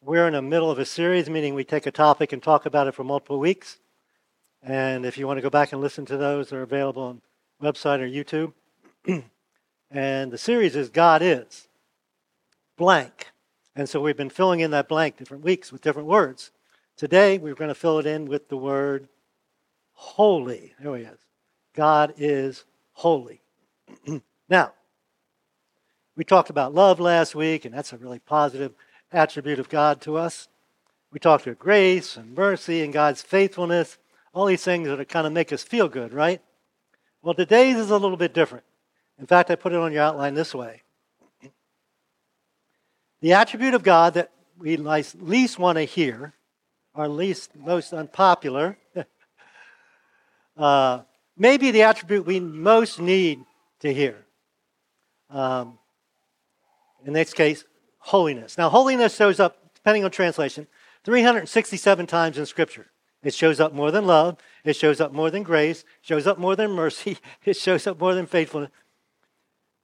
we're in the middle of a series, meaning we take a topic and talk about it for multiple weeks. And if you want to go back and listen to those, they're available on website or YouTube. and the series is God is blank. And so we've been filling in that blank different weeks with different words. Today, we're going to fill it in with the word holy. There he is. God is holy. now, we talked about love last week, and that's a really positive attribute of God to us. We talked about grace and mercy and God's faithfulness, all these things that kind of make us feel good, right? Well, today's is a little bit different. In fact, I put it on your outline this way. The attribute of God that we least want to hear, or least most unpopular, uh, maybe the attribute we most need to hear. Um, in this case, holiness. Now, holiness shows up, depending on translation, 367 times in Scripture. It shows up more than love. It shows up more than grace. Shows up more than mercy. It shows up more than faithfulness.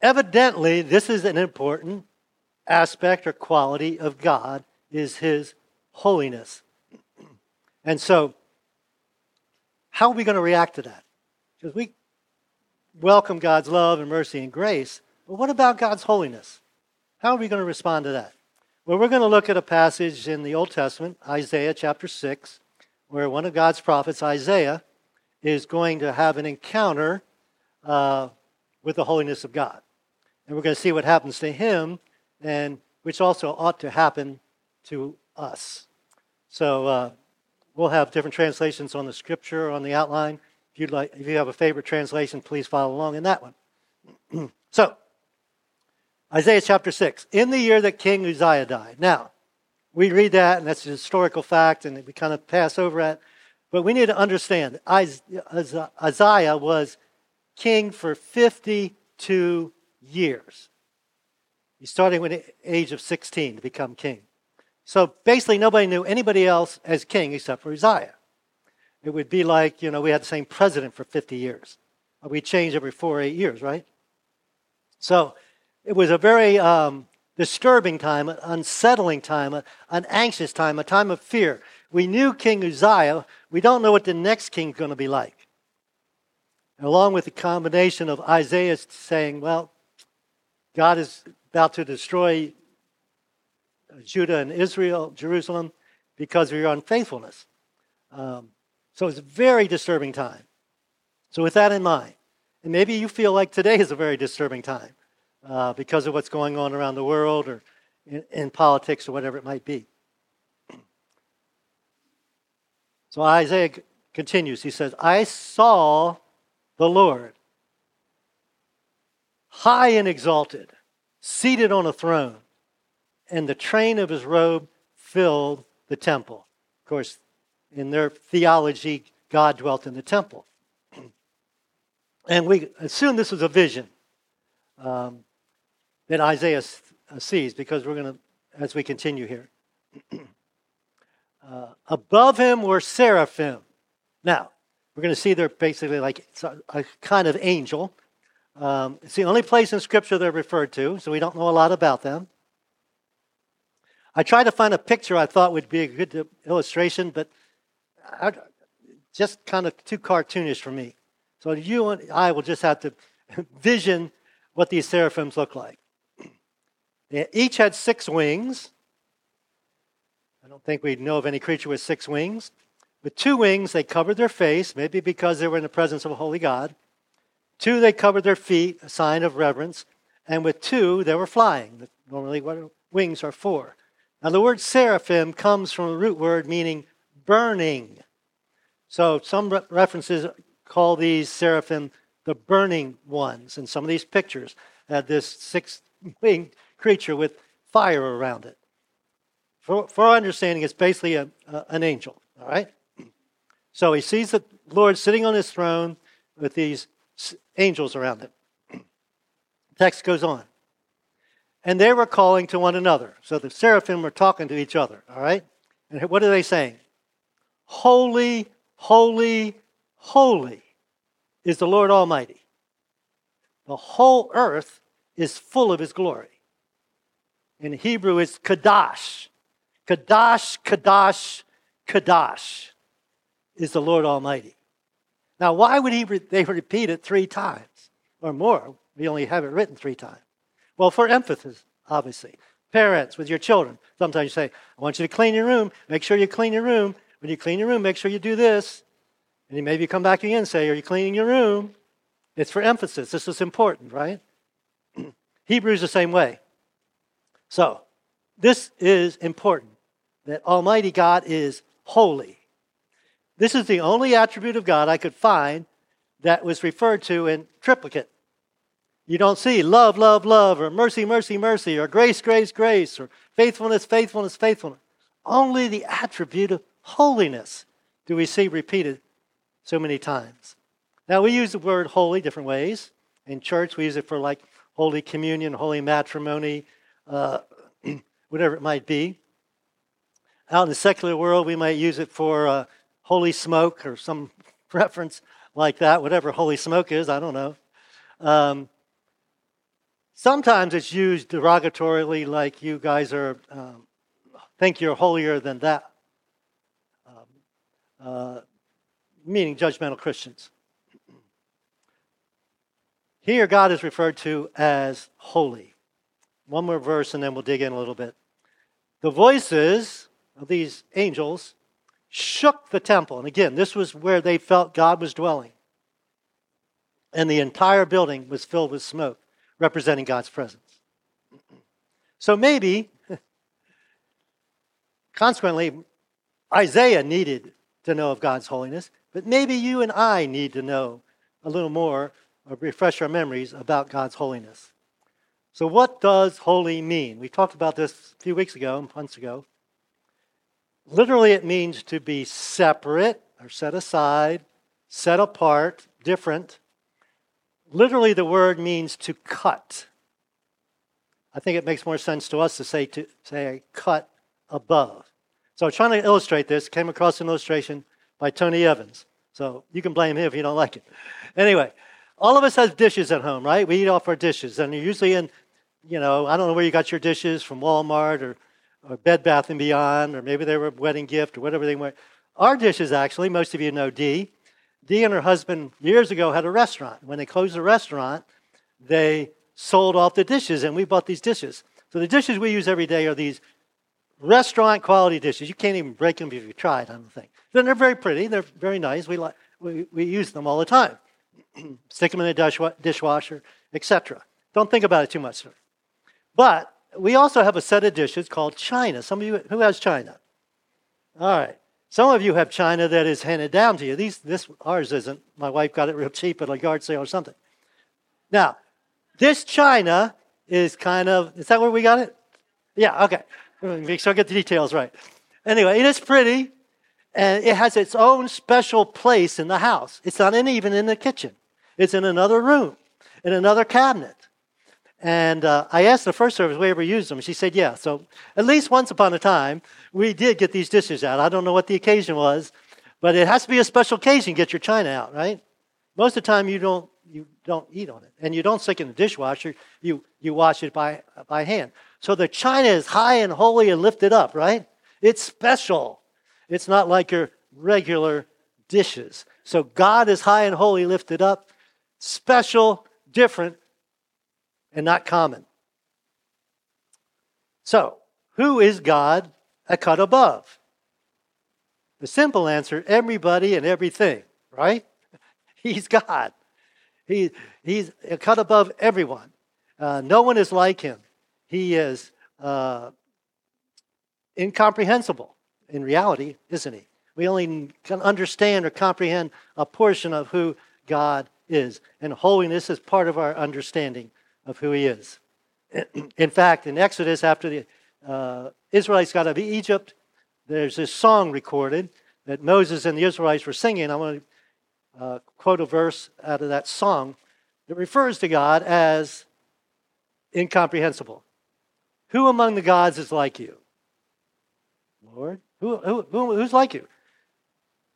Evidently, this is an important aspect or quality of God is his holiness. And so, how are we going to react to that? Because we welcome God's love and mercy and grace, but what about God's holiness? How are we going to respond to that? Well, we're going to look at a passage in the Old Testament, Isaiah chapter 6, where one of God's prophets, Isaiah, is going to have an encounter uh, with the holiness of God. And we're going to see what happens to him, and which also ought to happen to us. So uh, we'll have different translations on the scripture on the outline. If you'd like, if you have a favorite translation, please follow along in that one. so Isaiah chapter 6. In the year that King Uzziah died. Now, we read that, and that's a historical fact, and we kind of pass over it. But we need to understand Isaiah was king for 52 years. He started with the age of 16 to become king. So basically, nobody knew anybody else as king except for Uzziah. It would be like, you know, we had the same president for 50 years. We change every four or eight years, right? So it was a very um, disturbing time, an unsettling time, an anxious time, a time of fear. We knew King Uzziah. We don't know what the next king's going to be like. And along with the combination of Isaiah saying, well, God is about to destroy Judah and Israel, Jerusalem, because of your unfaithfulness. Um, so it's a very disturbing time. So, with that in mind, and maybe you feel like today is a very disturbing time uh, because of what's going on around the world or in, in politics or whatever it might be. So Isaiah continues. He says, I saw the Lord high and exalted, seated on a throne, and the train of his robe filled the temple. Of course, in their theology, God dwelt in the temple. And we assume this was a vision. Um, that Isaiah uh, sees because we're going to, as we continue here. uh, above him were seraphim. Now, we're going to see they're basically like a, a kind of angel. Um, it's the only place in Scripture they're referred to, so we don't know a lot about them. I tried to find a picture I thought would be a good illustration, but I, just kind of too cartoonish for me. So you and I will just have to vision what these seraphims look like. They each had six wings. I don't think we'd know of any creature with six wings. With two wings, they covered their face, maybe because they were in the presence of a holy God. Two, they covered their feet, a sign of reverence. And with two, they were flying. Normally, what wings are for. Now, the word seraphim comes from a root word meaning burning. So, some references call these seraphim the burning ones. And some of these pictures had this six winged creature with fire around it. For, for our understanding, it's basically a, a, an angel, all right? So he sees the Lord sitting on his throne with these angels around him. The text goes on. And they were calling to one another. So the seraphim were talking to each other, all right? And what are they saying? Holy, holy, holy is the Lord Almighty. The whole earth is full of his glory. In Hebrew, it's Kadash. Kadash, Kadash, Kadash is the Lord Almighty. Now, why would he re- they repeat it three times or more? We only have it written three times. Well, for emphasis, obviously. Parents with your children, sometimes you say, I want you to clean your room. Make sure you clean your room. When you clean your room, make sure you do this. And you maybe come back again and say, Are you cleaning your room? It's for emphasis. This is important, right? Hebrews the same way. So, this is important that Almighty God is holy. This is the only attribute of God I could find that was referred to in triplicate. You don't see love, love, love, or mercy, mercy, mercy, or grace, grace, grace, or faithfulness, faithfulness, faithfulness. Only the attribute of holiness do we see repeated so many times. Now, we use the word holy different ways. In church, we use it for like holy communion, holy matrimony, uh, whatever it might be. Out in the secular world, we might use it for uh, holy smoke or some reference like that, whatever holy smoke is, I don't know. Um, sometimes it's used derogatorily, like you guys are, um, think you're holier than that, um, uh, meaning judgmental Christians. Here, God is referred to as holy. One more verse, and then we'll dig in a little bit. The voices of these angels shook the temple. And again, this was where they felt God was dwelling. And the entire building was filled with smoke, representing God's presence. So maybe, consequently, Isaiah needed to know of God's holiness, but maybe you and I need to know a little more or refresh our memories about God's holiness. So, what does holy mean? We talked about this a few weeks ago, months ago. Literally, it means to be separate or set aside, set apart, different. Literally, the word means to cut. I think it makes more sense to us to say to say cut above. So, trying to illustrate this, came across an illustration by Tony Evans. So you can blame him if you don't like it. Anyway, all of us have dishes at home, right? We eat off our dishes, and you're usually in, you know, I don't know where you got your dishes from Walmart or or Bed Bath and Beyond, or maybe they were a wedding gift or whatever they were. Our dishes, actually, most of you know Dee. Dee and her husband years ago had a restaurant. When they closed the restaurant, they sold off the dishes, and we bought these dishes. So the dishes we use every day are these restaurant quality dishes. You can't even break them if you tried, I don't think. Then they're very pretty, they're very nice. We, like, we, we use them all the time. Stick them in the dish, dishwasher, etc. Don't think about it too much, sir. But we also have a set of dishes called china. Some of you, who has china? All right. Some of you have china that is handed down to you. These, this, ours isn't. My wife got it real cheap at a yard sale or something. Now, this china is kind of, is that where we got it? Yeah, okay. Make sure I get the details right. Anyway, it is pretty, and it has its own special place in the house. It's not in, even in the kitchen. It's in another room, in another cabinet. And uh, I asked the first service, we ever used them? She said, yeah. So at least once upon a time, we did get these dishes out. I don't know what the occasion was, but it has to be a special occasion to get your china out, right? Most of the time, you don't, you don't eat on it. And you don't stick in the dishwasher, you, you wash it by, by hand. So the china is high and holy and lifted up, right? It's special. It's not like your regular dishes. So God is high and holy, lifted up, special, different, and not common. So, who is God a cut above? The simple answer everybody and everything, right? He's God. He, he's a cut above everyone. Uh, no one is like him. He is uh, incomprehensible in reality, isn't he? We only can understand or comprehend a portion of who God is. And holiness is part of our understanding of who he is. In fact, in Exodus, after the uh, Israelites got out of Egypt, there's this song recorded that Moses and the Israelites were singing. I want to uh, quote a verse out of that song that refers to God as incomprehensible. Who among the gods is like you? Lord? Who, who, who, who's like you?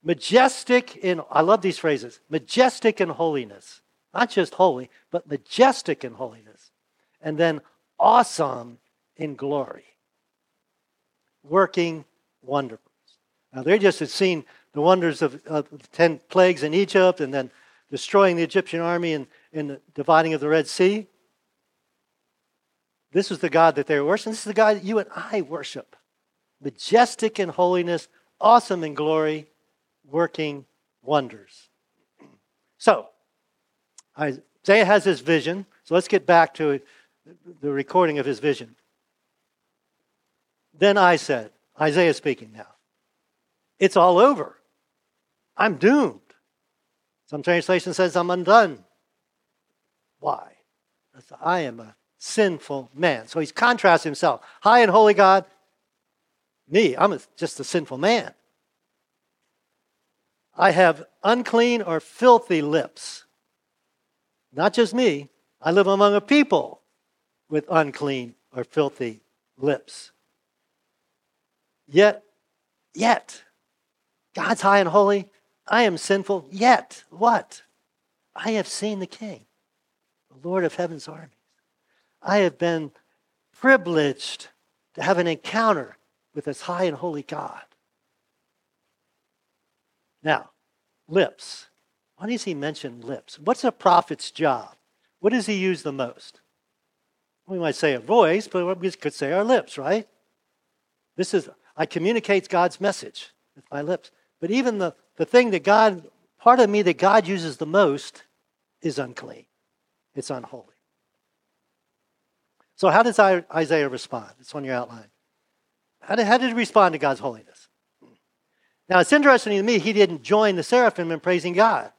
Majestic in, I love these phrases, majestic in holiness not just holy, but majestic in holiness, and then awesome in glory. working wonders. Now, they just had seen the wonders of, of the ten plagues in Egypt and then destroying the Egyptian army and, and the dividing of the Red Sea. This was the God that they were worshiping. This is the God that you and I worship. Majestic in holiness, awesome in glory, working wonders. So, Isaiah has his vision. So let's get back to the recording of his vision. Then I said, Isaiah speaking now, it's all over. I'm doomed. Some translation says I'm undone. Why? I am a sinful man. So he's contrasting himself. High and holy God, me, I'm just a sinful man. I have unclean or filthy lips. Not just me, I live among a people with unclean or filthy lips. Yet, yet, God's high and holy. I am sinful. Yet, what? I have seen the King, the Lord of heaven's armies. I have been privileged to have an encounter with this high and holy God. Now, lips. Why does he mention lips? What's a prophet's job? What does he use the most? We might say a voice, but we could say our lips, right? This is, I communicate God's message with my lips. But even the, the thing that God, part of me that God uses the most is unclean. It's unholy. So, how does Isaiah respond? It's on your outline. How did, how did he respond to God's holiness? Now, it's interesting to me, he didn't join the seraphim in praising God.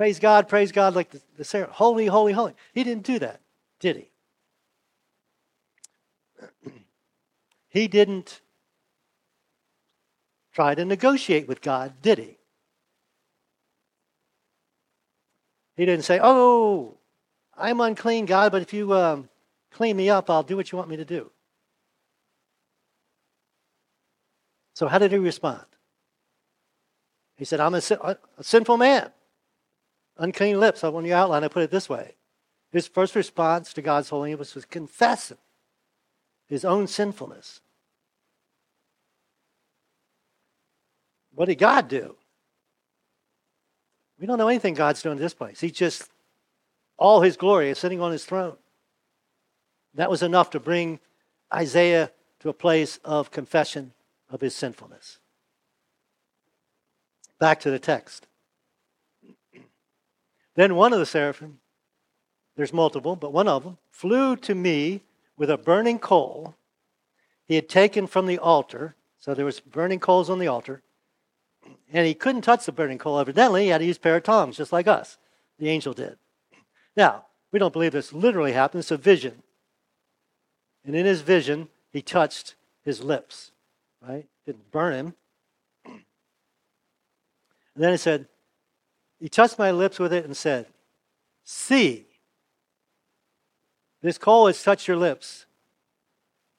Praise God, praise God, like the, the seraphim. Holy, holy, holy. He didn't do that, did he? he didn't try to negotiate with God, did he? He didn't say, Oh, I'm unclean, God, but if you um, clean me up, I'll do what you want me to do. So, how did he respond? He said, I'm a, a sinful man, unclean lips. On your outline, I put it this way. His first response to God's holiness was confess his own sinfulness. What did God do? We don't know anything God's doing in this place. He just, all his glory is sitting on his throne. That was enough to bring Isaiah to a place of confession of his sinfulness. Back to the text. Then one of the seraphim, there's multiple, but one of them, flew to me with a burning coal he had taken from the altar. So there was burning coals on the altar. And he couldn't touch the burning coal, evidently. He had to use a pair of tongs, just like us. The angel did. Now, we don't believe this literally happened. It's a vision. And in his vision, he touched his lips right? Didn't burn him. And then he said, He touched my lips with it and said, See, this coal has touched your lips.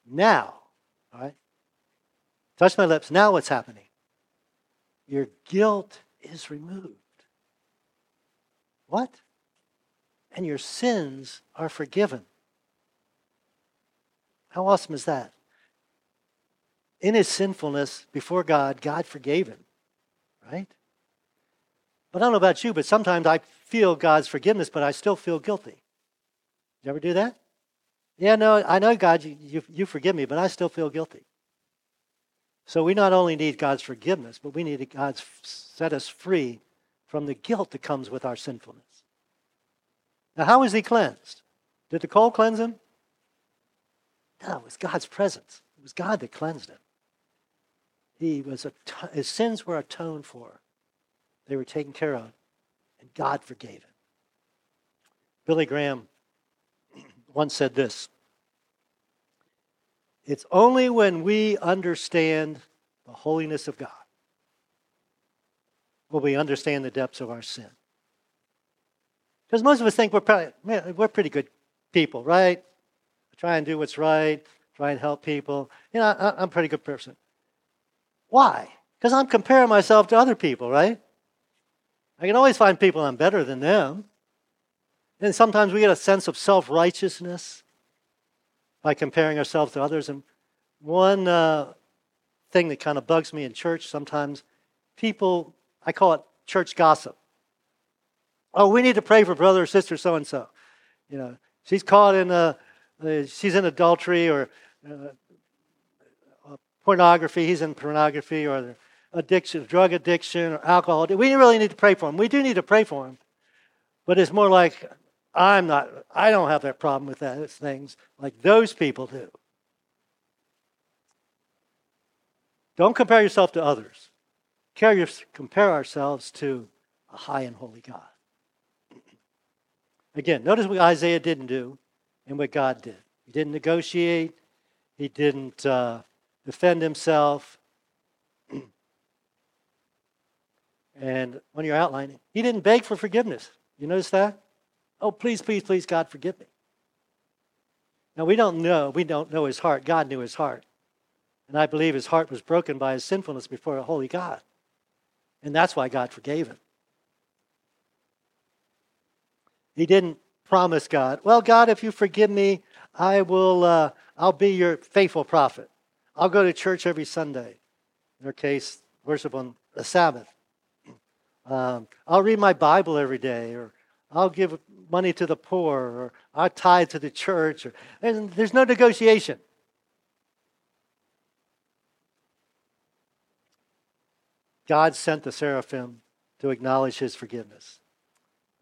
Now, all right? Touch my lips. Now what's happening? Your guilt is removed. What? And your sins are forgiven. How awesome is that? in his sinfulness before God, God forgave him, right? But I don't know about you, but sometimes I feel God's forgiveness, but I still feel guilty. You ever do that? Yeah, no, I know, God, you, you, you forgive me, but I still feel guilty. So we not only need God's forgiveness, but we need God's set us free from the guilt that comes with our sinfulness. Now, how was he cleansed? Did the coal cleanse him? No, it was God's presence. It was God that cleansed him. He was his sins were atoned for. They were taken care of, and God forgave him. Billy Graham once said this It's only when we understand the holiness of God will we understand the depths of our sin. Because most of us think we're, probably, we're pretty good people, right? Try and do what's right, try and help people. You know, I'm a pretty good person. Why? Because I'm comparing myself to other people, right? I can always find people I'm better than them. And sometimes we get a sense of self righteousness by comparing ourselves to others. And one uh, thing that kind of bugs me in church sometimes people, I call it church gossip. Oh, we need to pray for brother or sister so and so. You know, she's caught in a, uh, she's in adultery or uh, pornography, he's in pornography or addiction, drug addiction or alcohol. We really need to pray for them. We do need to pray for them, But it's more like I'm not, I don't have that problem with those things like those people do. Don't compare yourself to others. Compare ourselves to a high and holy God. Again, notice what Isaiah didn't do and what God did. He didn't negotiate, he didn't uh, defend himself. And on your outline, he didn't beg for forgiveness. You notice that? Oh, please, please, please, God, forgive me. Now, we don't know. We don't know his heart. God knew his heart. And I believe his heart was broken by his sinfulness before a holy God. And that's why God forgave him. He didn't promise God, well, God, if you forgive me, I will, uh, I'll be your faithful prophet. I'll go to church every Sunday. In their case, worship on the Sabbath. Um, I'll read my Bible every day, or I'll give money to the poor, or I'll tithe to the church. Or, and there's no negotiation. God sent the seraphim to acknowledge his forgiveness.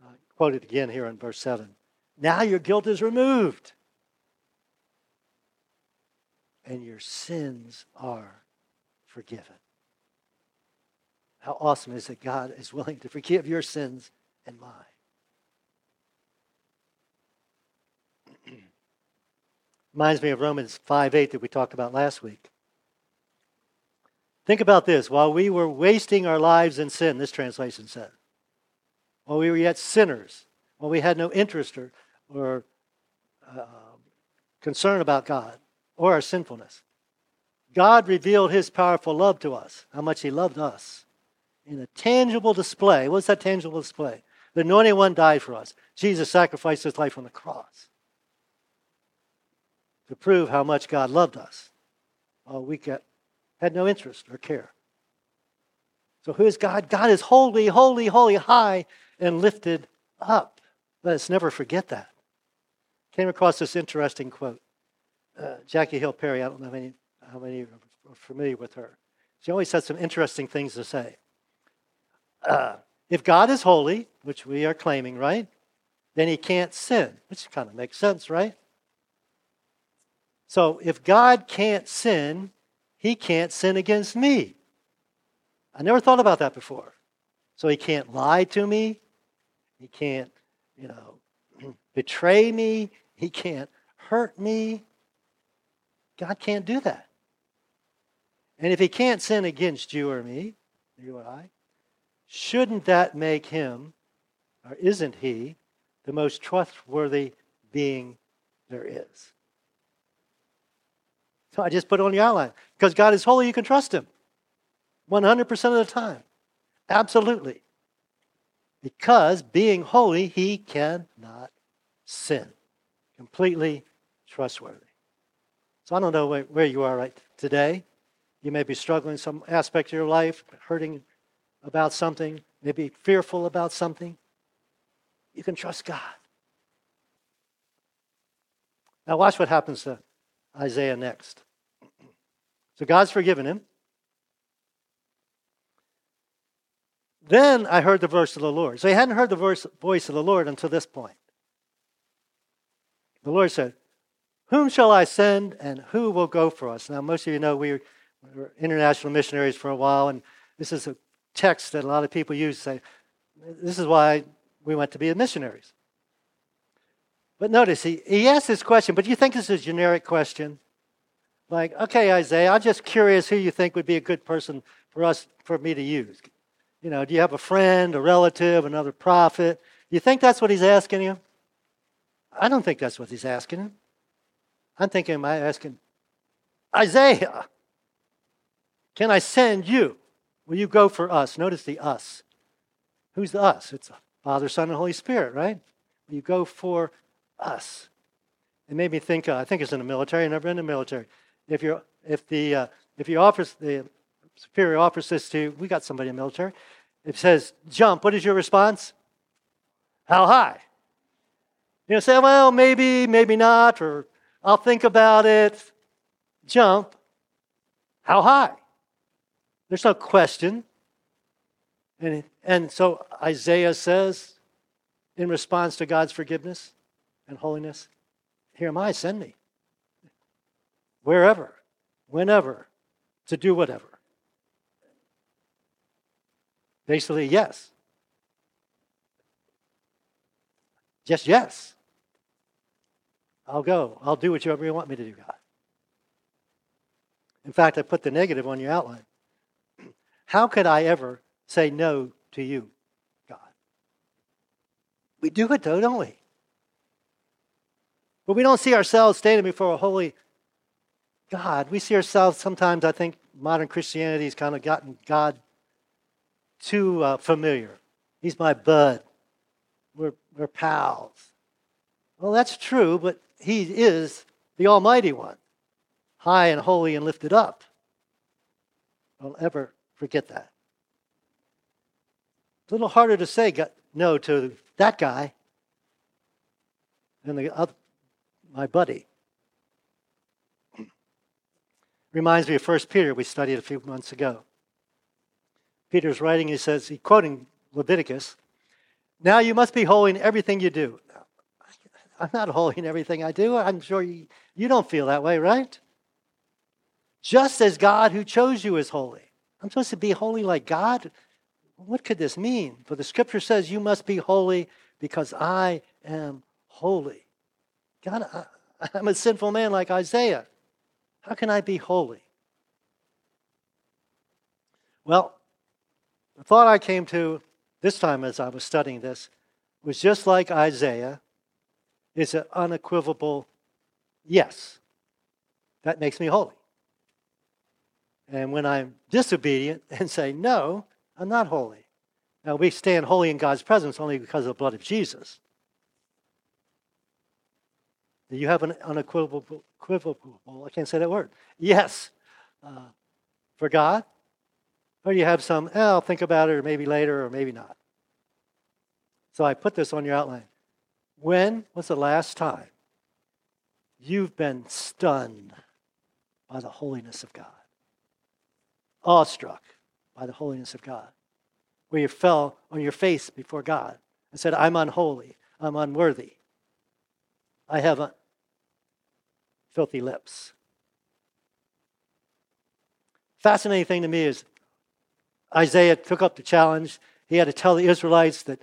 Uh, quoted again here in verse 7. Now your guilt is removed, and your sins are forgiven. How awesome is it God is willing to forgive your sins and mine? Reminds me of Romans 5 8 that we talked about last week. Think about this. While we were wasting our lives in sin, this translation said, while we were yet sinners, while we had no interest or, or uh, concern about God or our sinfulness, God revealed his powerful love to us, how much he loved us in a tangible display. What's that tangible display? The anointed one died for us. Jesus sacrificed his life on the cross to prove how much God loved us. While we had no interest or care. So who is God? God is holy, holy, holy, high and lifted up. Let us never forget that. Came across this interesting quote. Uh, Jackie Hill Perry, I don't know how many, how many are familiar with her. She always has some interesting things to say uh, if God is holy, which we are claiming, right? Then he can't sin, which kind of makes sense, right? So if God can't sin, he can't sin against me. I never thought about that before. So he can't lie to me. He can't, you know, betray me. He can't hurt me. God can't do that. And if he can't sin against you or me, you or I, Shouldn't that make him, or isn't he, the most trustworthy being there is? So I just put on the outline. Because God is holy, you can trust him 100% of the time. Absolutely. Because being holy, he cannot sin. Completely trustworthy. So I don't know where you are right today. You may be struggling some aspect of your life, hurting about something, maybe fearful about something, you can trust God. Now, watch what happens to Isaiah next. So, God's forgiven him. Then I heard the voice of the Lord. So, he hadn't heard the voice, voice of the Lord until this point. The Lord said, Whom shall I send and who will go for us? Now, most of you know we were international missionaries for a while, and this is a text that a lot of people use say, this is why we went to be missionaries. But notice, he, he asked this question, but you think this is a generic question? Like, okay, Isaiah, I'm just curious who you think would be a good person for us, for me to use. You know, do you have a friend, a relative, another prophet? Do you think that's what he's asking you? I don't think that's what he's asking him. I'm thinking, am I asking, Isaiah, can I send you? Will you go for us? Notice the us. Who's the us? It's Father, Son, and Holy Spirit, right? Will you go for us? It made me think, uh, I think it's in the military, I've never been in the military. if you're if the uh, if your office the superior offers this to you, we got somebody in the military, it says jump. What is your response? How high? You know, say, well, maybe, maybe not, or I'll think about it. Jump. How high? There's no question. And, and so Isaiah says, in response to God's forgiveness and holiness, Here am I, send me. Wherever, whenever, to do whatever. Basically, yes. Just yes. I'll go. I'll do whatever you want me to do, God. In fact, I put the negative on your outline. How could I ever say no to you, God? We do it though, don't we? But we don't see ourselves standing before a holy God. We see ourselves sometimes, I think modern Christianity has kind of gotten God too uh, familiar. He's my bud. We're, we're pals. Well, that's true, but He is the Almighty One, high and holy and lifted up. Don't ever forget that. It's a little harder to say no to that guy than the other, my buddy. Reminds me of First Peter we studied a few months ago. Peter's writing, he says, he's quoting Leviticus, now you must be holy in everything you do. I'm not holy in everything I do. I'm sure you, you don't feel that way, right? Just as God who chose you is holy. I'm supposed to be holy like God? What could this mean? For the scripture says, You must be holy because I am holy. God, I, I'm a sinful man like Isaiah. How can I be holy? Well, the thought I came to this time as I was studying this was just like Isaiah, is an unequivocal yes. That makes me holy. And when I'm disobedient and say no, I'm not holy. Now, we stand holy in God's presence only because of the blood of Jesus. Do you have an unequivocal, I can't say that word, yes, uh, for God? Or you have some, eh, I'll think about it, or maybe later, or maybe not? So I put this on your outline. When was the last time you've been stunned by the holiness of God? Awestruck by the holiness of God? Where you fell on your face before God and said, I'm unholy, I'm unworthy, I have filthy lips. Fascinating thing to me is Isaiah took up the challenge. He had to tell the Israelites that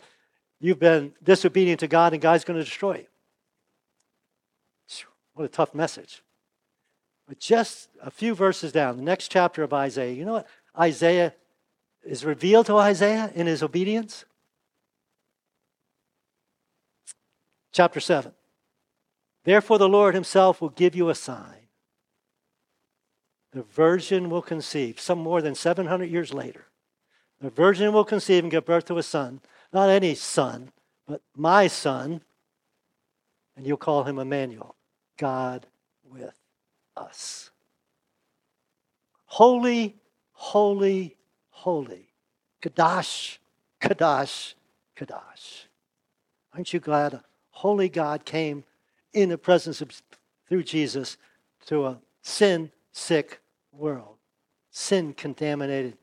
you've been disobedient to God and God's going to destroy you. What a tough message. But just a few verses down, the next chapter of Isaiah, you know what Isaiah is revealed to Isaiah in his obedience? Chapter 7. Therefore, the Lord himself will give you a sign. The virgin will conceive, some more than 700 years later. The virgin will conceive and give birth to a son, not any son, but my son, and you'll call him Emmanuel, God with us. Holy, holy, holy. Kadash, Kadash, Kadash. Aren't you glad a holy God came in the presence of, through Jesus, to a sin sick world, sin contaminated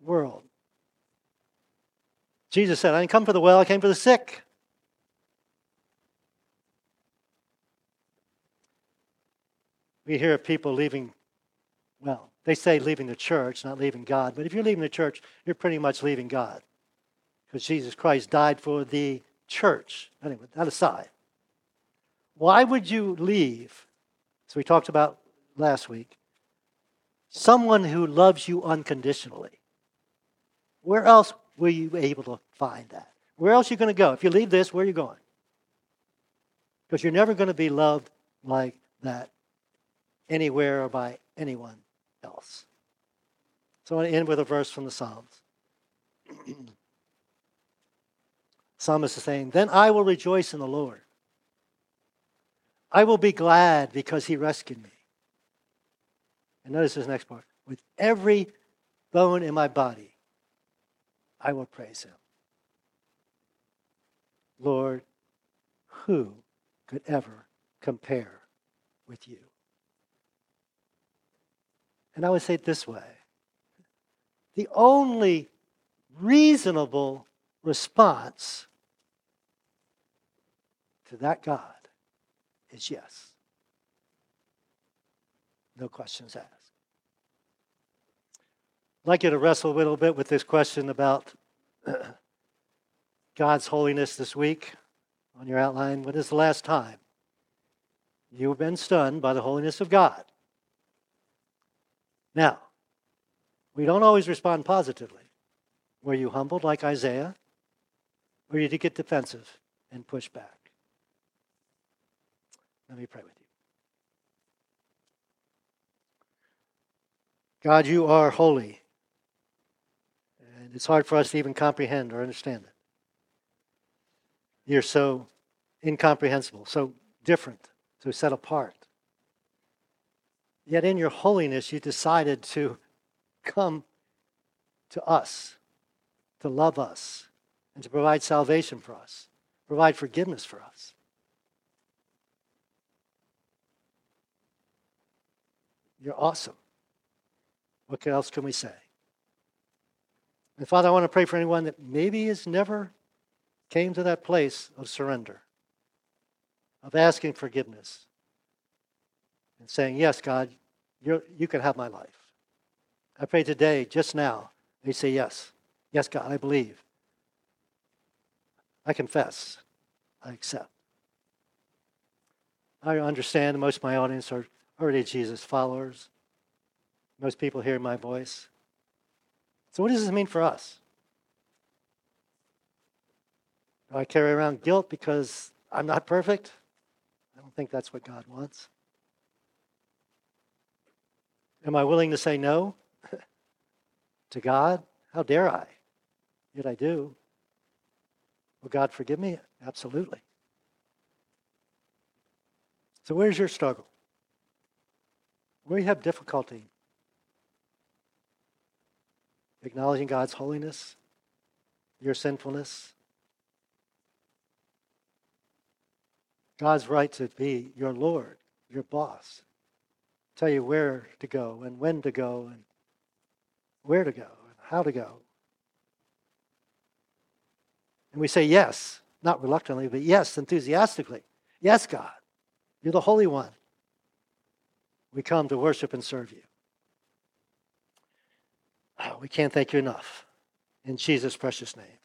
world. Jesus said, I didn't come for the well, I came for the sick. We hear of people leaving, well, they say leaving the church, not leaving God. But if you're leaving the church, you're pretty much leaving God. Because Jesus Christ died for the church. Anyway, that aside. Why would you leave? So we talked about last week. Someone who loves you unconditionally. Where else were you able to find that? Where else are you going to go? If you leave this, where are you going? Because you're never going to be loved like that anywhere or by anyone else. So I want to end with a verse from the Psalms. Psalmist is saying, Then I will rejoice in the Lord. I will be glad because he rescued me. And notice this next part with every bone in my body, I will praise him. Lord, who could ever compare with you? And I would say it this way the only reasonable response to that God is yes. No questions asked. I'd like you to wrestle a little bit with this question about God's holiness this week on your outline. When is the last time you've been stunned by the holiness of God? Now, we don't always respond positively. Were you humbled like Isaiah? Or did you get defensive and push back? Let me pray with you. God, you are holy. And it's hard for us to even comprehend or understand it. You're so incomprehensible, so different, so set apart. Yet in your holiness, you decided to come to us, to love us, and to provide salvation for us, provide forgiveness for us. You're awesome. What else can we say? And Father, I want to pray for anyone that maybe has never came to that place of surrender, of asking forgiveness, and saying, Yes, God, you you can have my life. I pray today, just now, they say, Yes. Yes, God, I believe. I confess. I accept. I understand most of my audience are already Jesus followers. Most people hear my voice. So, what does this mean for us? Do I carry around guilt because I'm not perfect? I don't think that's what God wants. Am I willing to say no to God? How dare I? Yet I do. Will God forgive me? Absolutely. So, where's your struggle? Where you have difficulty acknowledging God's holiness, your sinfulness, God's right to be your Lord, your boss, tell you where to go and when to go and where to go and how to go. And we say yes, not reluctantly, but yes, enthusiastically. Yes, God, you're the Holy One. We come to worship and serve you. Oh, we can't thank you enough. In Jesus' precious name.